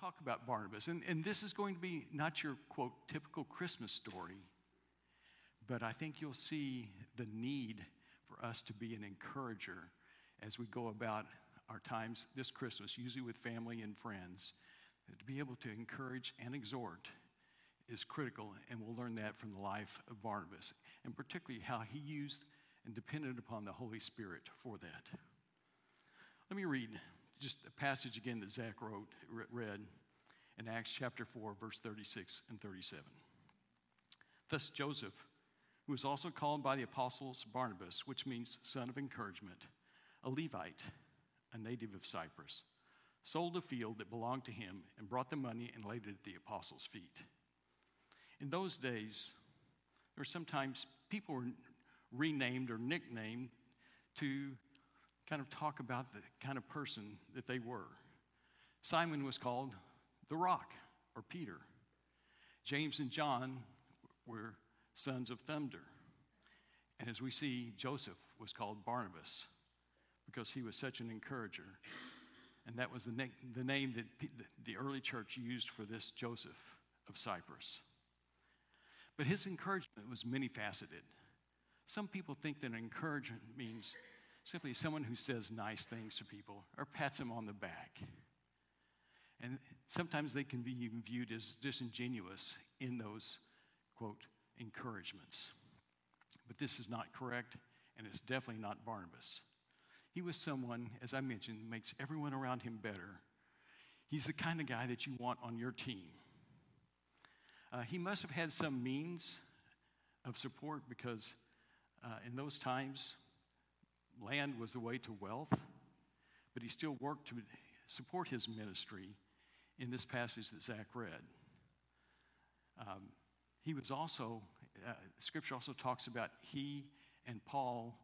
talk about Barnabas. And, and this is going to be not your, quote, typical Christmas story, but I think you'll see the need for us to be an encourager as we go about our times this Christmas, usually with family and friends. To be able to encourage and exhort is critical, and we'll learn that from the life of Barnabas, and particularly how he used and depended upon the Holy Spirit for that. Let me read just a passage again that Zach wrote, read in Acts chapter 4, verse 36 and 37. Thus, Joseph, who was also called by the apostles Barnabas, which means son of encouragement, a Levite, a native of Cyprus, sold a field that belonged to him and brought the money and laid it at the apostles' feet. In those days, there were sometimes people were renamed or nicknamed to kind of talk about the kind of person that they were. Simon was called the Rock or Peter. James and John were sons of thunder. And as we see, Joseph was called Barnabas because he was such an encourager. And that was the, na- the name that the early church used for this Joseph of Cyprus. But his encouragement was many faceted. Some people think that encouragement means simply someone who says nice things to people or pats them on the back. And sometimes they can be even viewed as disingenuous in those, quote, encouragements. But this is not correct, and it's definitely not Barnabas. He was someone, as I mentioned, makes everyone around him better. He's the kind of guy that you want on your team. Uh, he must have had some means of support because uh, in those times, land was the way to wealth, but he still worked to support his ministry in this passage that Zach read. Um, he was also, uh, scripture also talks about he and Paul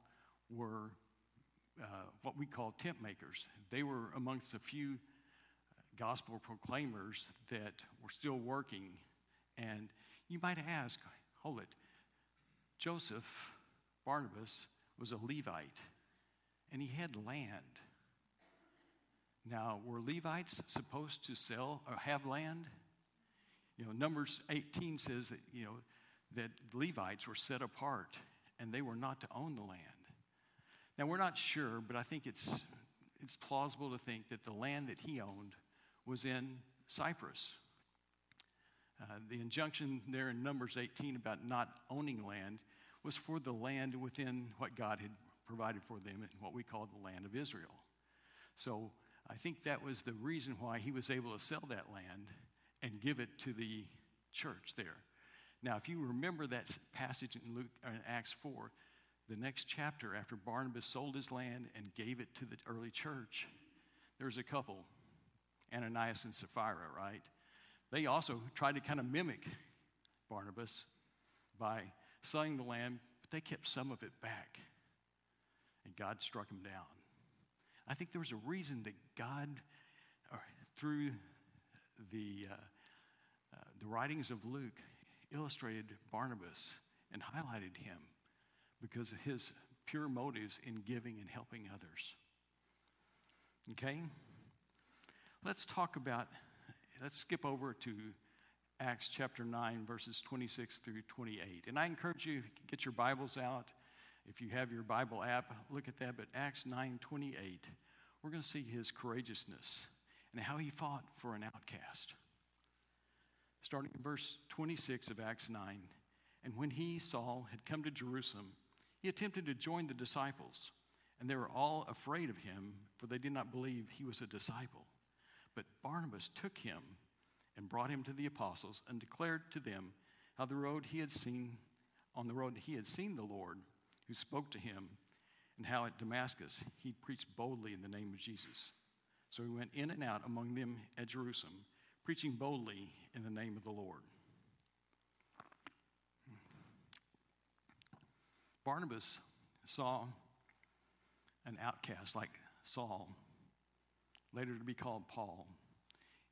were uh, what we call tent makers. They were amongst the few gospel proclaimers that were still working. And you might ask, hold it, Joseph, Barnabas, was a Levite and he had land. Now, were Levites supposed to sell or have land? You know, Numbers 18 says that, you know, that Levites were set apart and they were not to own the land. Now, we're not sure, but I think it's, it's plausible to think that the land that he owned was in Cyprus. Uh, the injunction there in Numbers 18 about not owning land was for the land within what God had provided for them in what we call the land of Israel. So I think that was the reason why he was able to sell that land and give it to the church there. Now, if you remember that passage in Luke in Acts 4, the next chapter after Barnabas sold his land and gave it to the early church, there's a couple, Ananias and Sapphira, right? They also tried to kind of mimic Barnabas by selling the land, but they kept some of it back and God struck him down. I think there was a reason that God, through the, uh, uh, the writings of Luke, illustrated Barnabas and highlighted him because of his pure motives in giving and helping others. Okay? Let's talk about, let's skip over to Acts chapter 9, verses 26 through 28. And I encourage you, to get your Bibles out. If you have your Bible app, look at that. But Acts 9 28, we're going to see his courageousness and how he fought for an outcast. Starting in verse 26 of Acts 9. And when he, Saul, had come to Jerusalem, he attempted to join the disciples, and they were all afraid of him, for they did not believe he was a disciple. But Barnabas took him and brought him to the apostles and declared to them how the road he had seen on the road that he had seen the Lord who spoke to him, and how at Damascus he preached boldly in the name of Jesus. So he went in and out among them at Jerusalem, preaching boldly in the name of the Lord. Barnabas saw an outcast like Saul, later to be called Paul,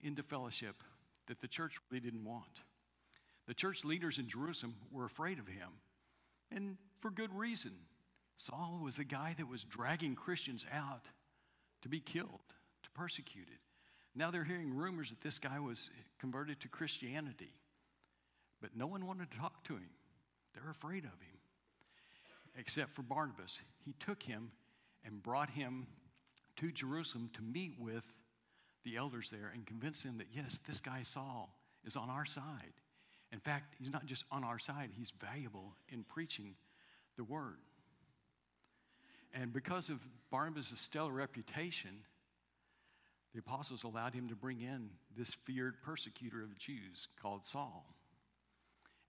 into fellowship that the church really didn't want. The church leaders in Jerusalem were afraid of him and for good reason. Saul was the guy that was dragging Christians out to be killed, to persecuted. Now they're hearing rumors that this guy was converted to Christianity, but no one wanted to talk to him. They're afraid of him, except for Barnabas. He took him and brought him to Jerusalem to meet with the elders there and convince them that, yes, this guy Saul is on our side. In fact, he's not just on our side, he's valuable in preaching the word. And because of Barnabas' stellar reputation, the apostles allowed him to bring in this feared persecutor of the Jews called Saul.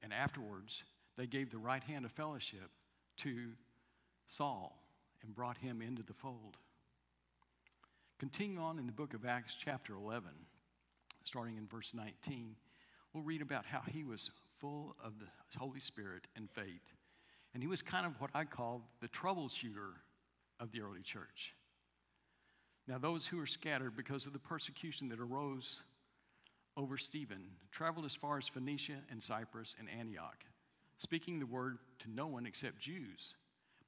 And afterwards, they gave the right hand of fellowship to Saul and brought him into the fold. Continue on in the book of Acts, chapter 11, starting in verse 19, we'll read about how he was full of the Holy Spirit and faith. And he was kind of what I call the troubleshooter of the early church. Now, those who were scattered because of the persecution that arose over Stephen traveled as far as Phoenicia and Cyprus and Antioch, speaking the word to no one except Jews.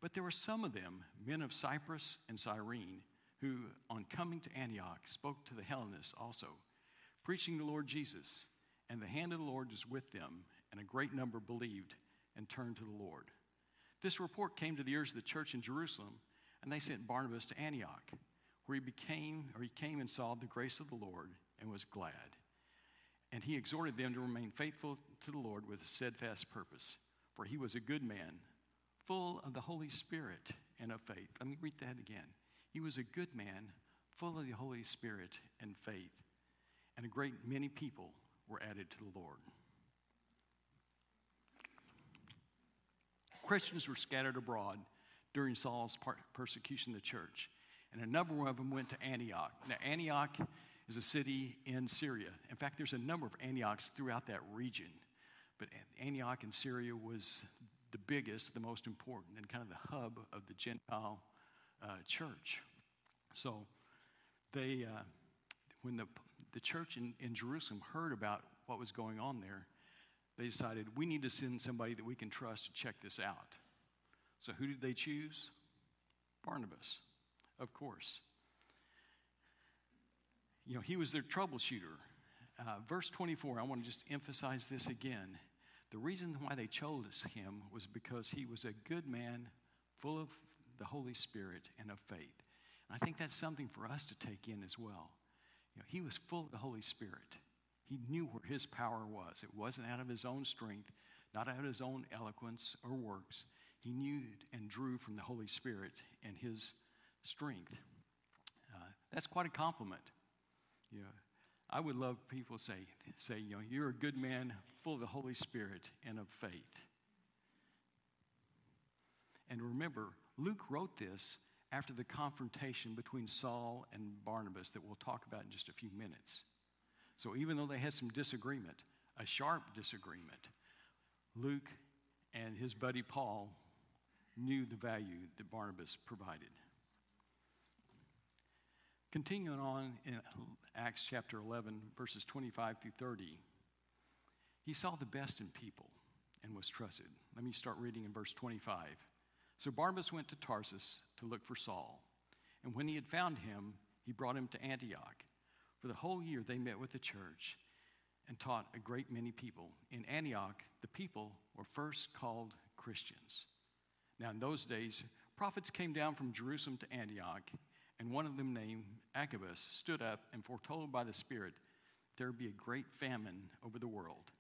But there were some of them, men of Cyprus and Cyrene, who, on coming to Antioch, spoke to the Hellenists also, preaching the Lord Jesus. And the hand of the Lord was with them, and a great number believed and turned to the Lord. This report came to the ears of the church in Jerusalem, and they sent Barnabas to Antioch, where he became, or he came and saw the grace of the Lord and was glad. And he exhorted them to remain faithful to the Lord with a steadfast purpose, for he was a good man, full of the Holy Spirit and of faith. Let me read that again. He was a good man, full of the Holy Spirit and faith, and a great many people were added to the Lord. Christians were scattered abroad during Saul's persecution of the church, and a number of them went to Antioch. Now, Antioch is a city in Syria. In fact, there's a number of Antiochs throughout that region, but Antioch in Syria was the biggest, the most important, and kind of the hub of the Gentile uh, church. So they, uh, when the, the church in, in Jerusalem heard about what was going on there, they decided we need to send somebody that we can trust to check this out. So who did they choose? Barnabas, of course. You know, he was their troubleshooter. Uh, verse 24, I want to just emphasize this again. The reason why they chose him was because he was a good man, full of the Holy Spirit and of faith. And I think that's something for us to take in as well. You know, he was full of the Holy Spirit. He knew where his power was. It wasn't out of his own strength, not out of his own eloquence or works. He knew and drew from the Holy Spirit and his strength. Uh, that's quite a compliment. You know, I would love people say, say, you know, you're a good man, full of the Holy Spirit and of faith. And remember, Luke wrote this after the confrontation between Saul and Barnabas that we'll talk about in just a few minutes. So even though they had some disagreement, a sharp disagreement, Luke and his buddy Paul knew the value that Barnabas provided. Continuing on in Acts chapter 11, verses 25 through 30, he saw the best in people and was trusted. Let me start reading in verse 25. So Barnabas went to Tarsus look for Saul, and when he had found him, he brought him to Antioch. For the whole year they met with the church and taught a great many people. In Antioch, the people were first called Christians. Now, in those days, prophets came down from Jerusalem to Antioch, and one of them, named Agabus, stood up and foretold by the Spirit there would be a great famine over the world.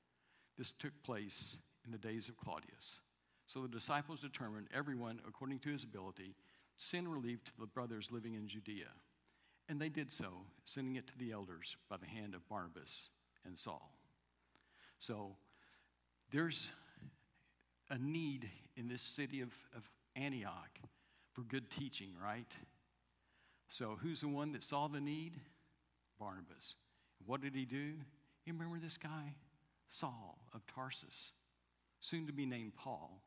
This took place in the days of Claudius. So the disciples determined, everyone according to his ability, send relief to the brothers living in Judea. And they did so, sending it to the elders by the hand of Barnabas and Saul. So there's a need in this city of, of Antioch for good teaching, right? So who's the one that saw the need? Barnabas. What did he do? You remember this guy? Saul of Tarsus, soon to be named Paul,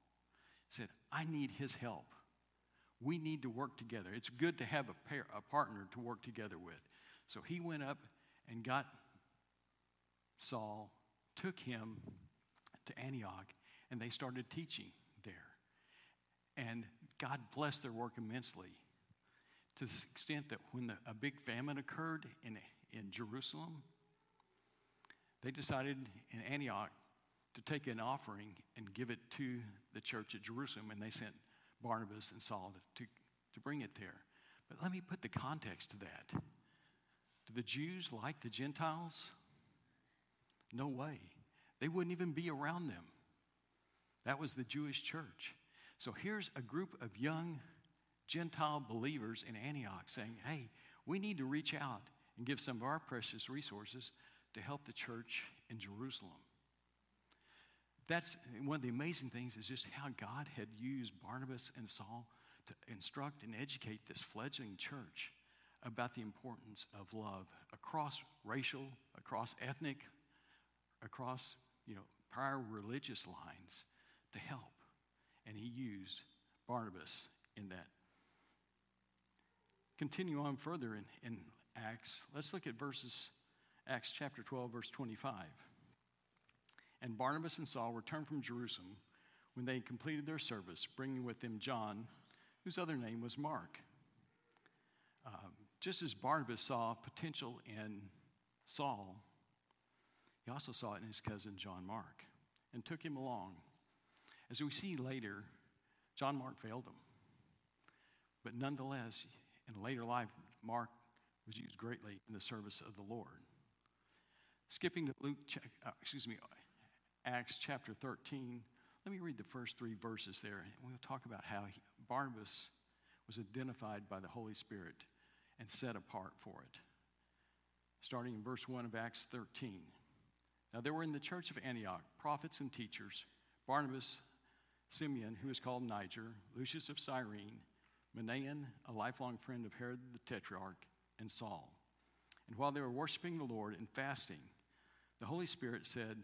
said, I need his help. We need to work together. It's good to have a, pair, a partner to work together with. So he went up and got Saul, took him to Antioch, and they started teaching there. And God blessed their work immensely to the extent that when the, a big famine occurred in, in Jerusalem, they decided in Antioch to take an offering and give it to the church at Jerusalem, and they sent Barnabas and Saul to, to bring it there. But let me put the context to that. Do the Jews like the Gentiles? No way. They wouldn't even be around them. That was the Jewish church. So here's a group of young Gentile believers in Antioch saying, hey, we need to reach out and give some of our precious resources to help the church in Jerusalem. That's one of the amazing things is just how God had used Barnabas and Saul to instruct and educate this fledgling church about the importance of love across racial, across ethnic, across, you know, prior religious lines to help. And he used Barnabas in that. Continue on further in, in Acts. Let's look at verses, Acts chapter 12, verse 25. And Barnabas and Saul returned from Jerusalem when they completed their service, bringing with them John, whose other name was Mark. Um, just as Barnabas saw potential in Saul, he also saw it in his cousin John Mark and took him along. As we see later, John Mark failed him. But nonetheless, in later life, Mark was used greatly in the service of the Lord. Skipping to Luke, uh, excuse me, Acts chapter 13, let me read the first three verses there, and we'll talk about how Barnabas was identified by the Holy Spirit and set apart for it. Starting in verse 1 of Acts 13. Now, there were in the church of Antioch prophets and teachers Barnabas, Simeon, who is called Niger, Lucius of Cyrene, Manaen, a lifelong friend of Herod the Tetrarch, and Saul. And while they were worshiping the Lord and fasting, the Holy Spirit said,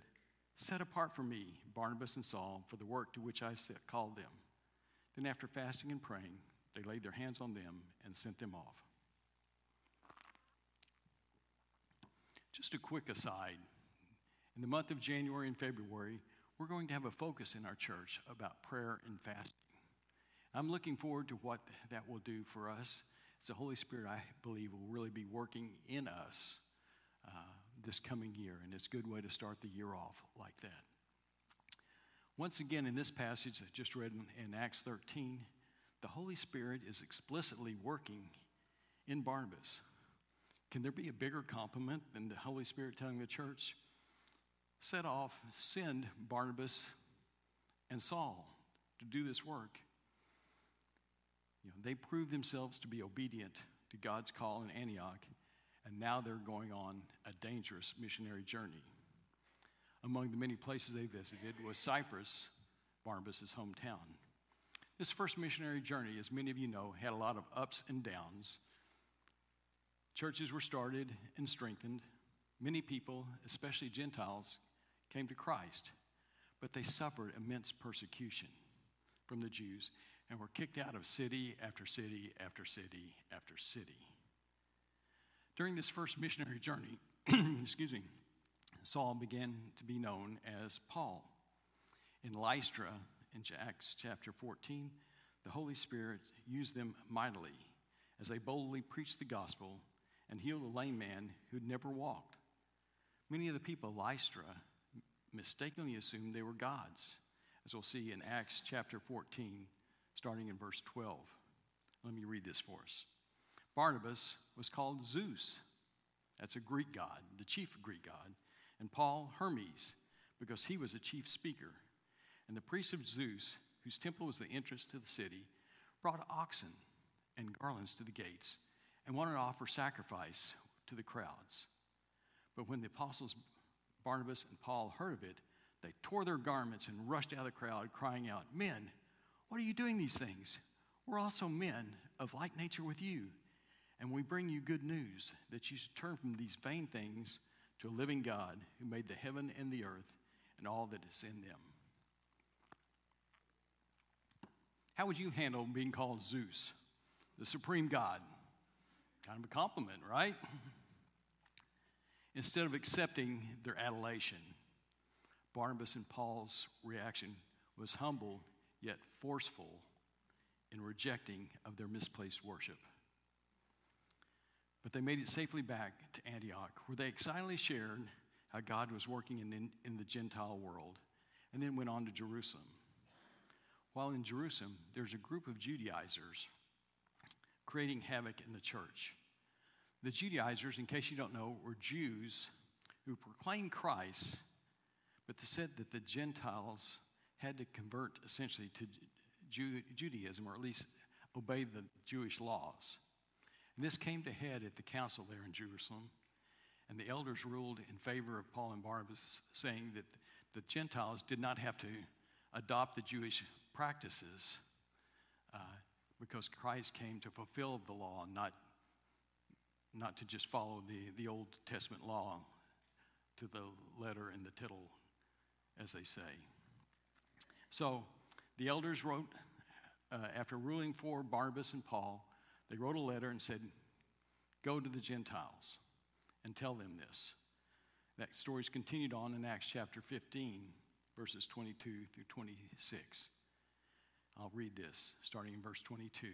Set apart for me Barnabas and Saul for the work to which I called them. Then, after fasting and praying, they laid their hands on them and sent them off. Just a quick aside in the month of January and February, we're going to have a focus in our church about prayer and fasting. I'm looking forward to what that will do for us. It's the Holy Spirit, I believe, will really be working in us uh, this coming year, and it's a good way to start the year off like that. Once again, in this passage I just read in, in Acts 13, the Holy Spirit is explicitly working in Barnabas. Can there be a bigger compliment than the Holy Spirit telling the church, set off, send Barnabas and Saul to do this work. You know, they proved themselves to be obedient to God's call in Antioch, and now they're going on a dangerous missionary journey. Among the many places they visited was Cyprus, Barnabas' hometown. This first missionary journey, as many of you know, had a lot of ups and downs. Churches were started and strengthened. Many people, especially Gentiles, came to Christ, but they suffered immense persecution from the Jews and were kicked out of city after city after city after city. During this first missionary journey, excuse me, Saul began to be known as Paul. In Lystra, in Acts chapter 14, the Holy Spirit used them mightily as they boldly preached the gospel and healed a lame man who'd never walked. Many of the people of Lystra mistakenly assumed they were gods, as we'll see in Acts chapter 14, starting in verse 12. Let me read this for us. Barnabas was called Zeus. That's a Greek god, the chief Greek god. And Paul, Hermes, because he was a chief speaker. And the priest of Zeus, whose temple was the entrance to the city, brought oxen and garlands to the gates and wanted to offer sacrifice to the crowds. But when the apostles Barnabas and Paul heard of it, they tore their garments and rushed out of the crowd, crying out, Men, what are you doing these things? We're also men of like nature with you, and we bring you good news that you should turn from these vain things to a living God who made the heaven and the earth and all that is in them. How would you handle being called Zeus, the supreme God? Kind of a compliment, right? Instead of accepting their adulation, Barnabas and Paul's reaction was humble yet forceful in rejecting of their misplaced worship. But they made it safely back to Antioch, where they excitedly shared how God was working in the, in the Gentile world, and then went on to Jerusalem. While in Jerusalem, there's a group of Judaizers creating havoc in the church. The Judaizers, in case you don't know, were Jews who proclaimed Christ, but they said that the Gentiles had to convert essentially to Judaism, or at least obey the Jewish laws. And this came to head at the council there in Jerusalem, and the elders ruled in favor of Paul and Barnabas, saying that the Gentiles did not have to adopt the Jewish practices uh, because Christ came to fulfill the law, not, not to just follow the, the Old Testament law to the letter and the tittle, as they say. So the elders wrote, uh, after ruling for Barnabas and Paul, they wrote a letter and said, Go to the Gentiles and tell them this. That story's continued on in Acts chapter 15, verses 22 through 26. I'll read this, starting in verse 22.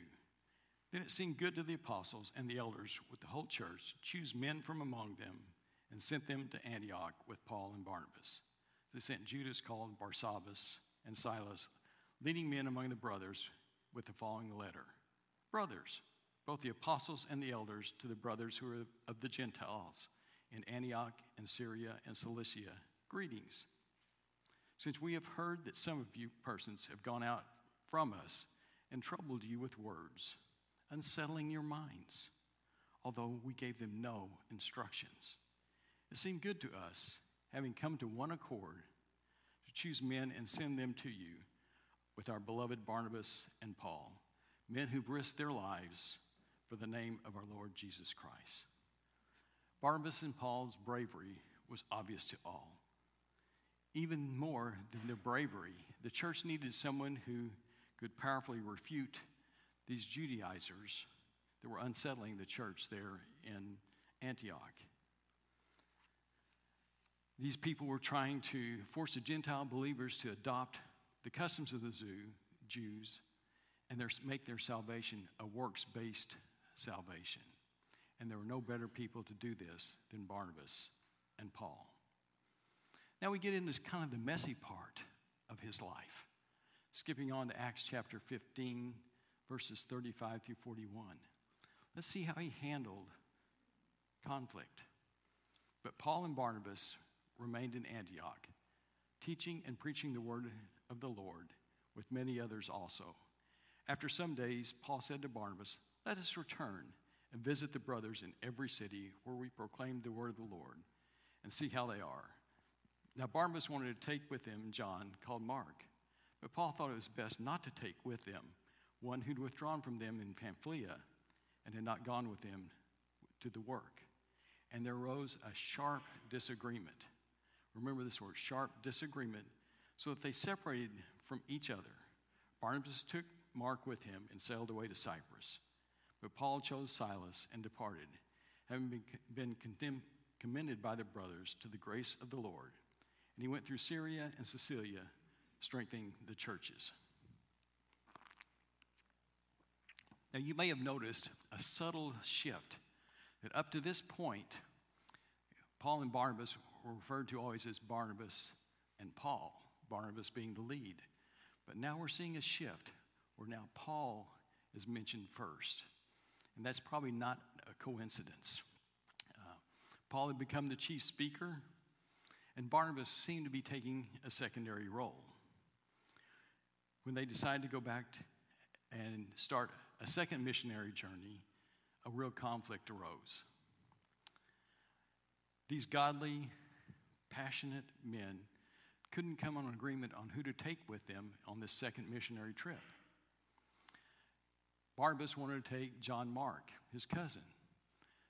Then it seemed good to the apostles and the elders with the whole church to choose men from among them and sent them to Antioch with Paul and Barnabas. They sent Judas called Barsabbas and Silas, leading men among the brothers, with the following letter Brothers, both the apostles and the elders, to the brothers who are of the Gentiles in Antioch and Syria and Cilicia, greetings. Since we have heard that some of you persons have gone out from us and troubled you with words, unsettling your minds, although we gave them no instructions. It seemed good to us, having come to one accord, to choose men and send them to you with our beloved Barnabas and Paul, men who've risked their lives for the name of our Lord Jesus Christ. Barnabas and Paul's bravery was obvious to all. Even more than their bravery, the church needed someone who could powerfully refute these Judaizers that were unsettling the church there in Antioch. These people were trying to force the Gentile believers to adopt the customs of the Jews and make their salvation a works based salvation. And there were no better people to do this than Barnabas and Paul. Now we get into kind of the messy part of his life. Skipping on to Acts chapter 15, verses 35 through 41. Let's see how he handled conflict. But Paul and Barnabas remained in Antioch, teaching and preaching the word of the Lord with many others also. After some days, Paul said to Barnabas, Let us return and visit the brothers in every city where we proclaim the word of the Lord and see how they are. Now, Barnabas wanted to take with him John, called Mark. But Paul thought it was best not to take with them one who'd withdrawn from them in Pamphylia and had not gone with them to the work. And there arose a sharp disagreement. Remember this word, sharp disagreement, so that they separated from each other. Barnabas took Mark with him and sailed away to Cyprus. But Paul chose Silas and departed, having been commended by the brothers to the grace of the Lord. And he went through Syria and Cilicia strengthening the churches. Now, you may have noticed a subtle shift that up to this point, Paul and Barnabas were referred to always as Barnabas and Paul, Barnabas being the lead. But now we're seeing a shift where now Paul is mentioned first. And that's probably not a coincidence. Uh, Paul had become the chief speaker, and Barnabas seemed to be taking a secondary role when they decided to go back and start a second missionary journey, a real conflict arose. These godly, passionate men couldn't come on an agreement on who to take with them on this second missionary trip. Barnabas wanted to take John Mark, his cousin.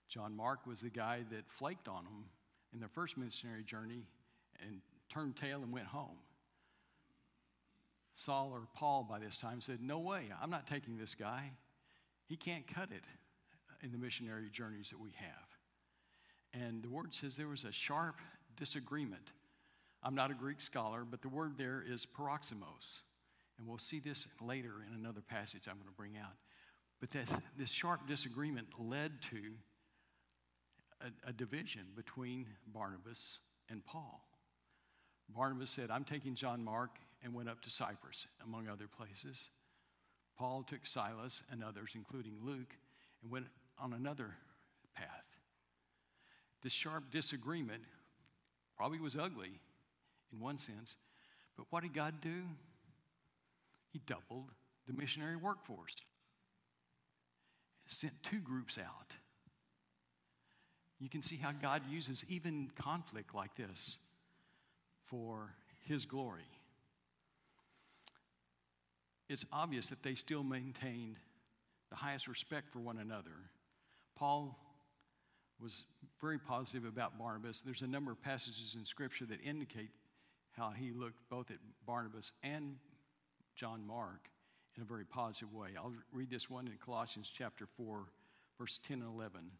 John Mark was the guy that flaked on him in their first missionary journey and turned tail and went home. Saul or Paul by this time said, No way, I'm not taking this guy. He can't cut it in the missionary journeys that we have. And the word says there was a sharp disagreement. I'm not a Greek scholar, but the word there is paroxysmos. And we'll see this later in another passage I'm going to bring out. But this, this sharp disagreement led to a, a division between Barnabas and Paul. Barnabas said, I'm taking John Mark and went up to Cyprus, among other places. Paul took Silas and others, including Luke, and went on another path. This sharp disagreement probably was ugly in one sense, but what did God do? He doubled the missionary workforce, sent two groups out. You can see how God uses even conflict like this for His glory. It's obvious that they still maintained the highest respect for one another. Paul was very positive about Barnabas. There's a number of passages in Scripture that indicate how he looked both at Barnabas and John Mark in a very positive way. I'll read this one in Colossians chapter 4, verse 10 and 11.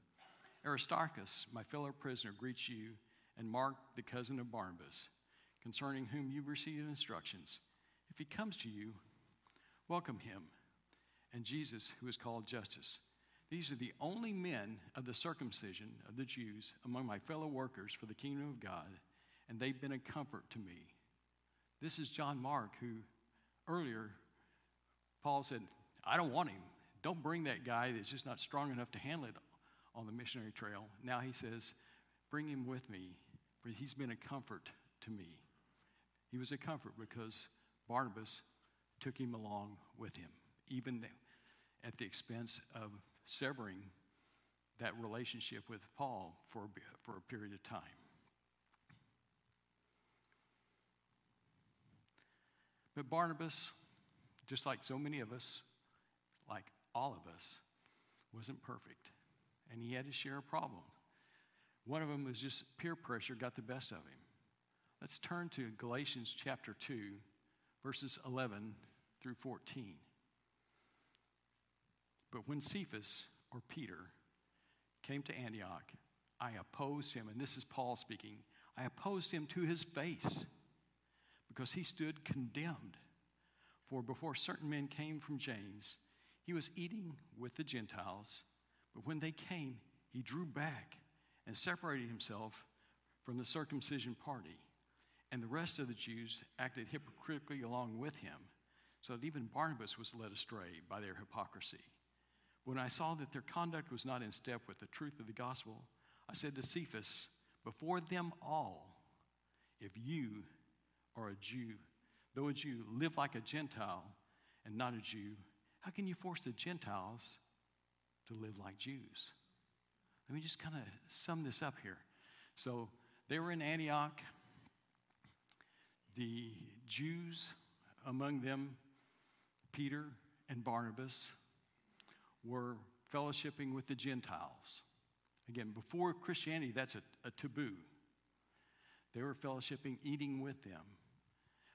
Aristarchus, my fellow prisoner, greets you, and Mark, the cousin of Barnabas, concerning whom you received instructions. If he comes to you, welcome him. And Jesus, who is called Justus. These are the only men of the circumcision of the Jews among my fellow workers for the kingdom of God, and they've been a comfort to me. This is John Mark, who earlier Paul said, I don't want him. Don't bring that guy that's just not strong enough to handle it on the missionary trail. Now he says, Bring him with me, for he's been a comfort to me. He was a comfort because Barnabas took him along with him, even at the expense of severing that relationship with Paul for, for a period of time. But Barnabas, just like so many of us, like all of us, wasn't perfect. And he had his share of problems. One of them was just peer pressure got the best of him. Let's turn to Galatians chapter 2, verses 11 through 14. But when Cephas, or Peter, came to Antioch, I opposed him, and this is Paul speaking, I opposed him to his face because he stood condemned. For before certain men came from James, he was eating with the Gentiles, but when they came, he drew back and separated himself from the circumcision party. And the rest of the Jews acted hypocritically along with him, so that even Barnabas was led astray by their hypocrisy. When I saw that their conduct was not in step with the truth of the gospel, I said to Cephas, Before them all, if you are a Jew, though a Jew, live like a Gentile and not a Jew, how can you force the Gentiles to live like Jews? Let me just kind of sum this up here. So they were in Antioch. The Jews, among them, Peter and Barnabas, were fellowshipping with the Gentiles. Again, before Christianity, that's a, a taboo. They were fellowshipping, eating with them.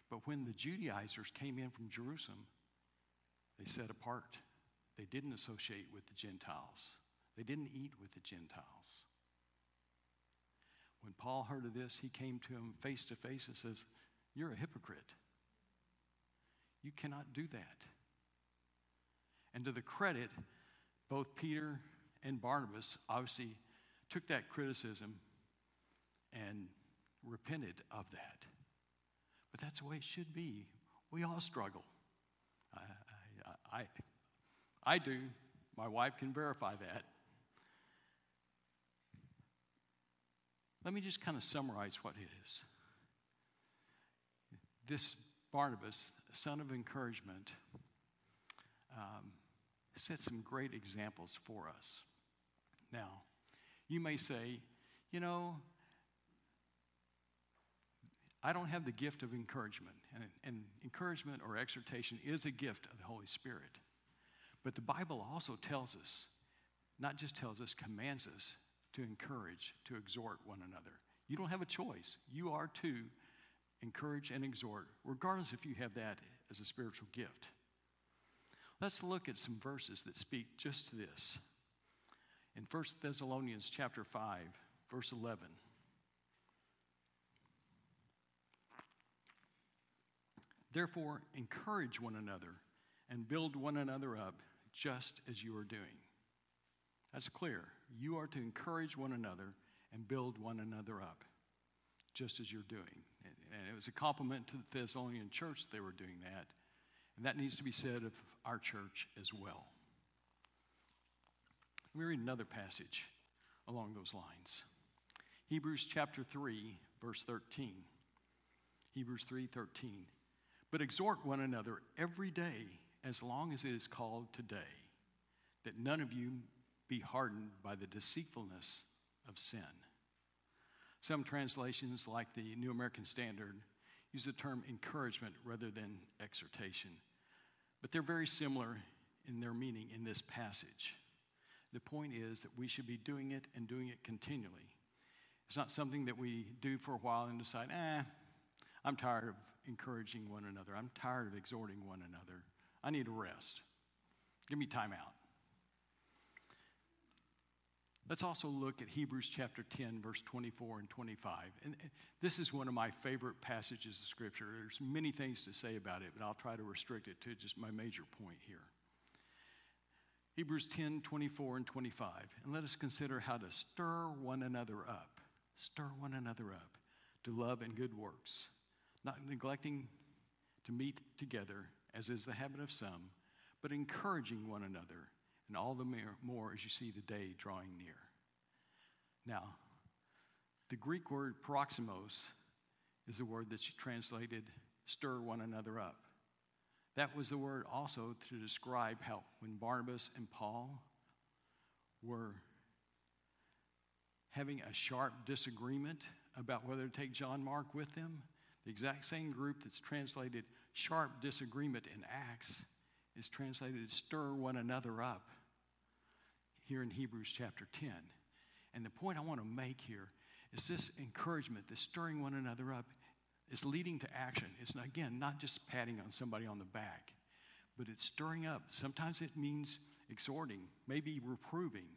But when the Judaizers came in from Jerusalem, they set apart. They didn't associate with the Gentiles, they didn't eat with the Gentiles. When Paul heard of this, he came to him face to face and says, You're a hypocrite. You cannot do that. And to the credit, both Peter and Barnabas obviously took that criticism and repented of that. But that's the way it should be. We all struggle. I, I, I, I do. My wife can verify that. Let me just kind of summarize what it is. This Barnabas, son of encouragement, um, set some great examples for us. Now, you may say, you know, I don't have the gift of encouragement, and, and encouragement or exhortation is a gift of the Holy Spirit. But the Bible also tells us, not just tells us, commands us to encourage, to exhort one another. You don't have a choice. You are to encourage and exhort, regardless if you have that as a spiritual gift. Let's look at some verses that speak just to this. In 1 Thessalonians chapter 5, verse 11. Therefore, encourage one another and build one another up just as you are doing. That's clear. You are to encourage one another and build one another up, just as you're doing. And it was a compliment to the Thessalonian church they were doing that. And that needs to be said of our church as well. Let me read another passage along those lines. Hebrews chapter 3, verse 13. Hebrews 3:13. But exhort one another every day as long as it is called today, that none of you be hardened by the deceitfulness of sin. Some translations, like the New American Standard, use the term encouragement rather than exhortation. But they're very similar in their meaning in this passage. The point is that we should be doing it and doing it continually. It's not something that we do for a while and decide, eh, I'm tired of encouraging one another. I'm tired of exhorting one another. I need a rest. Give me time out. Let's also look at Hebrews chapter 10, verse 24 and 25. And this is one of my favorite passages of Scripture. There's many things to say about it, but I'll try to restrict it to just my major point here. Hebrews 10, 24 and 25. And let us consider how to stir one another up. Stir one another up to love and good works, not neglecting to meet together, as is the habit of some, but encouraging one another and all the more as you see the day drawing near. Now, the Greek word paroxysmos is the word that's translated stir one another up. That was the word also to describe how when Barnabas and Paul were having a sharp disagreement about whether to take John Mark with them, the exact same group that's translated sharp disagreement in Acts is translated stir one another up here in Hebrews chapter 10. And the point I want to make here is this encouragement, this stirring one another up, is leading to action. It's, again, not just patting on somebody on the back, but it's stirring up. Sometimes it means exhorting, maybe reproving.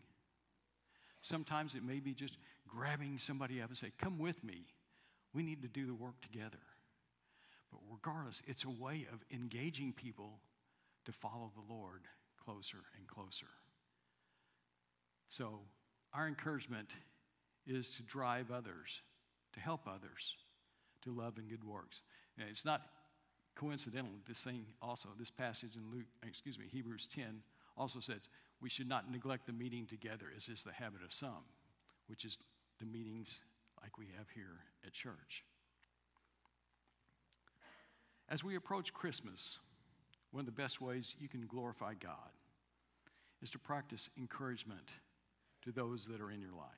Sometimes it may be just grabbing somebody up and say, Come with me. We need to do the work together. But regardless, it's a way of engaging people to follow the Lord closer and closer. So, our encouragement is to drive others, to help others, to love and good works. And it's not coincidental. This thing also, this passage in Luke, excuse me, Hebrews 10 also says we should not neglect the meeting together, as is the habit of some, which is the meetings like we have here at church. As we approach Christmas, one of the best ways you can glorify God is to practice encouragement to those that are in your life.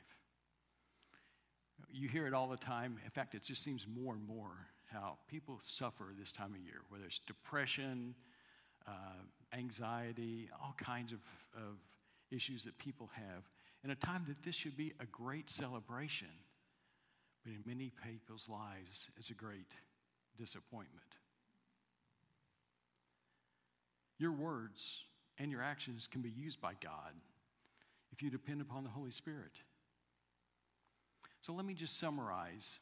You hear it all the time. In fact, it just seems more and more how people suffer this time of year, whether it's depression, uh, anxiety, all kinds of, of issues that people have. In a time that this should be a great celebration, but in many people's lives, it's a great disappointment. Your words and your actions can be used by God if you depend upon the Holy Spirit. So let me just summarize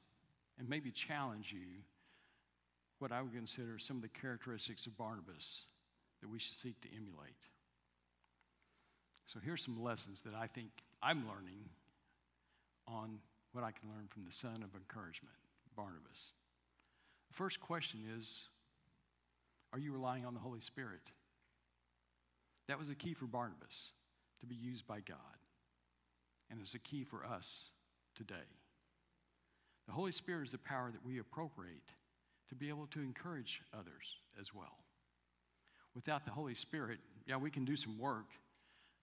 and maybe challenge you what I would consider some of the characteristics of Barnabas that we should seek to emulate. So here's some lessons that I think I'm learning on what I can learn from the son of encouragement, Barnabas. The first question is Are you relying on the Holy Spirit? That was a key for Barnabas to be used by God. And it's a key for us today. The Holy Spirit is the power that we appropriate to be able to encourage others as well. Without the Holy Spirit, yeah, we can do some work,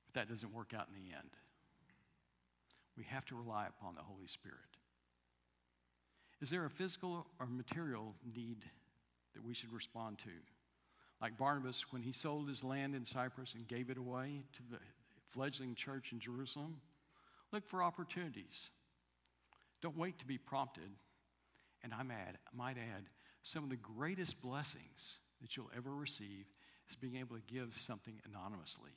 but that doesn't work out in the end. We have to rely upon the Holy Spirit. Is there a physical or material need that we should respond to? Like Barnabas, when he sold his land in Cyprus and gave it away to the fledgling church in Jerusalem, look for opportunities. Don't wait to be prompted. And I might add, some of the greatest blessings that you'll ever receive is being able to give something anonymously.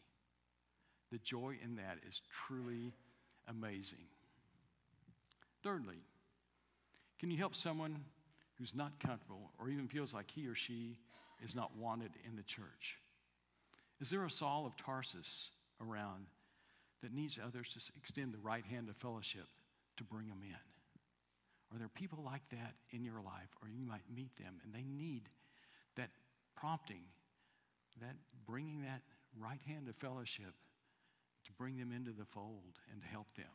The joy in that is truly amazing. Thirdly, can you help someone who's not comfortable or even feels like he or she is not wanted in the church? Is there a Saul of Tarsus around that needs others to extend the right hand of fellowship to bring them in? Are there people like that in your life, or you might meet them and they need that prompting, that bringing that right hand of fellowship to bring them into the fold and to help them?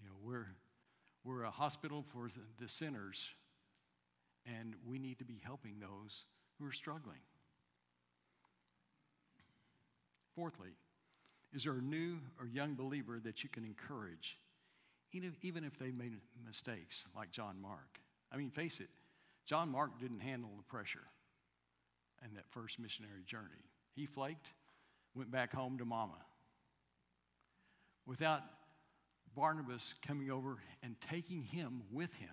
You know, we're, we're a hospital for the, sinners, and we need to be helping those who are struggling. Fourthly, is there a new or young believer that you can encourage, even if, even if they made mistakes, like John Mark? I mean, face it, John Mark didn't handle the pressure in that first missionary journey. He flaked, went back home to mama. Without Barnabas coming over and taking him with him,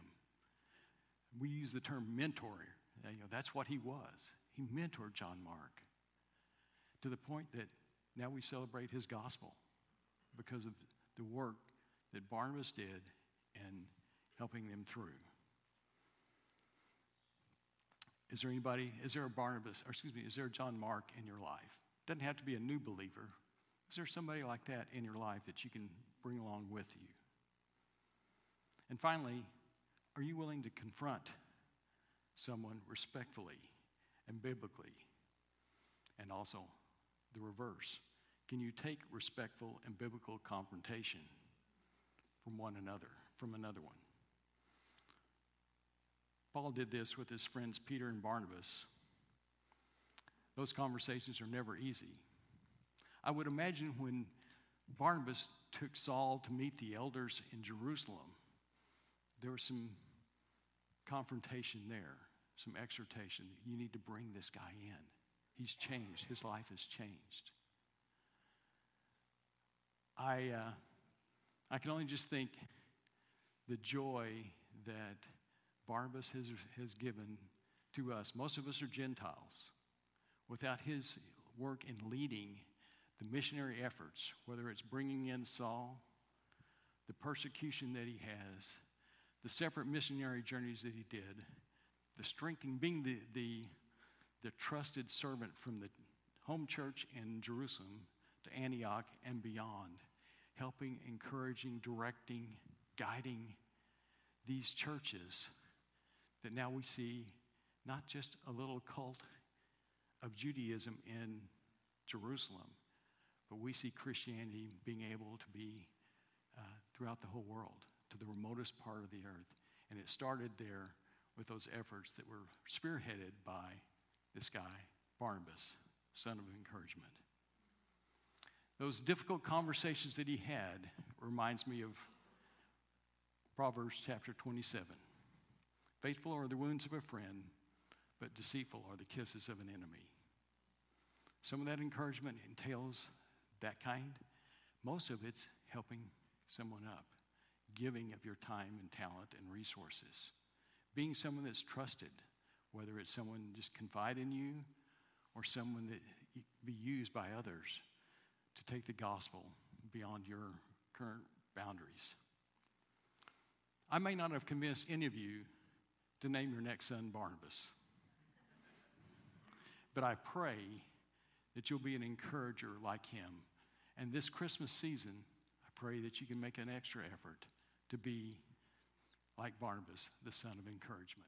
we use the term mentor. You know, that's what he was. He mentored John Mark to the point that now we celebrate his gospel because of the work that Barnabas did and helping them through. Is there anybody, is there a Barnabas, or excuse me, is there a John Mark in your life? Doesn't have to be a new believer. Is there somebody like that in your life that you can bring along with you? And finally, are you willing to confront someone respectfully and biblically? And also the reverse. Can you take respectful and biblical confrontation from one another, from another one? Paul did this with his friends Peter and Barnabas. Those conversations are never easy. I would imagine when Barnabas took Saul to meet the elders in Jerusalem, there was some confrontation there, some exhortation. You need to bring this guy in. He's changed, his life has changed. I, uh, I can only just think the joy that Barnabas has, has given to us. Most of us are Gentiles. Without his work in leading the missionary efforts, whether it's bringing in Saul, the persecution that he has, the separate missionary journeys that he did, the strengthening, being the, the, the trusted servant from the home church in Jerusalem to Antioch and beyond, helping, encouraging, directing, guiding these churches that now we see not just a little cult of Judaism in Jerusalem, but we see Christianity being able to be uh, throughout the whole world, to the remotest part of the earth. And it started there with those efforts that were spearheaded by this guy, Barnabas, son of encouragement. Those difficult conversations that he had reminds me of Proverbs chapter 27. Faithful are the wounds of a friend, but deceitful are the kisses of an enemy. Some of that encouragement entails that kind. Most of it's helping someone up, giving of your time and talent and resources, being someone that's trusted, whether it's someone just confide in you or someone that be used by others to take the gospel beyond your current boundaries. I may not have convinced any of you to name your next son Barnabas, but I pray that you'll be an encourager like him. And this Christmas season, I pray that you can make an extra effort to be like Barnabas, the son of encouragement.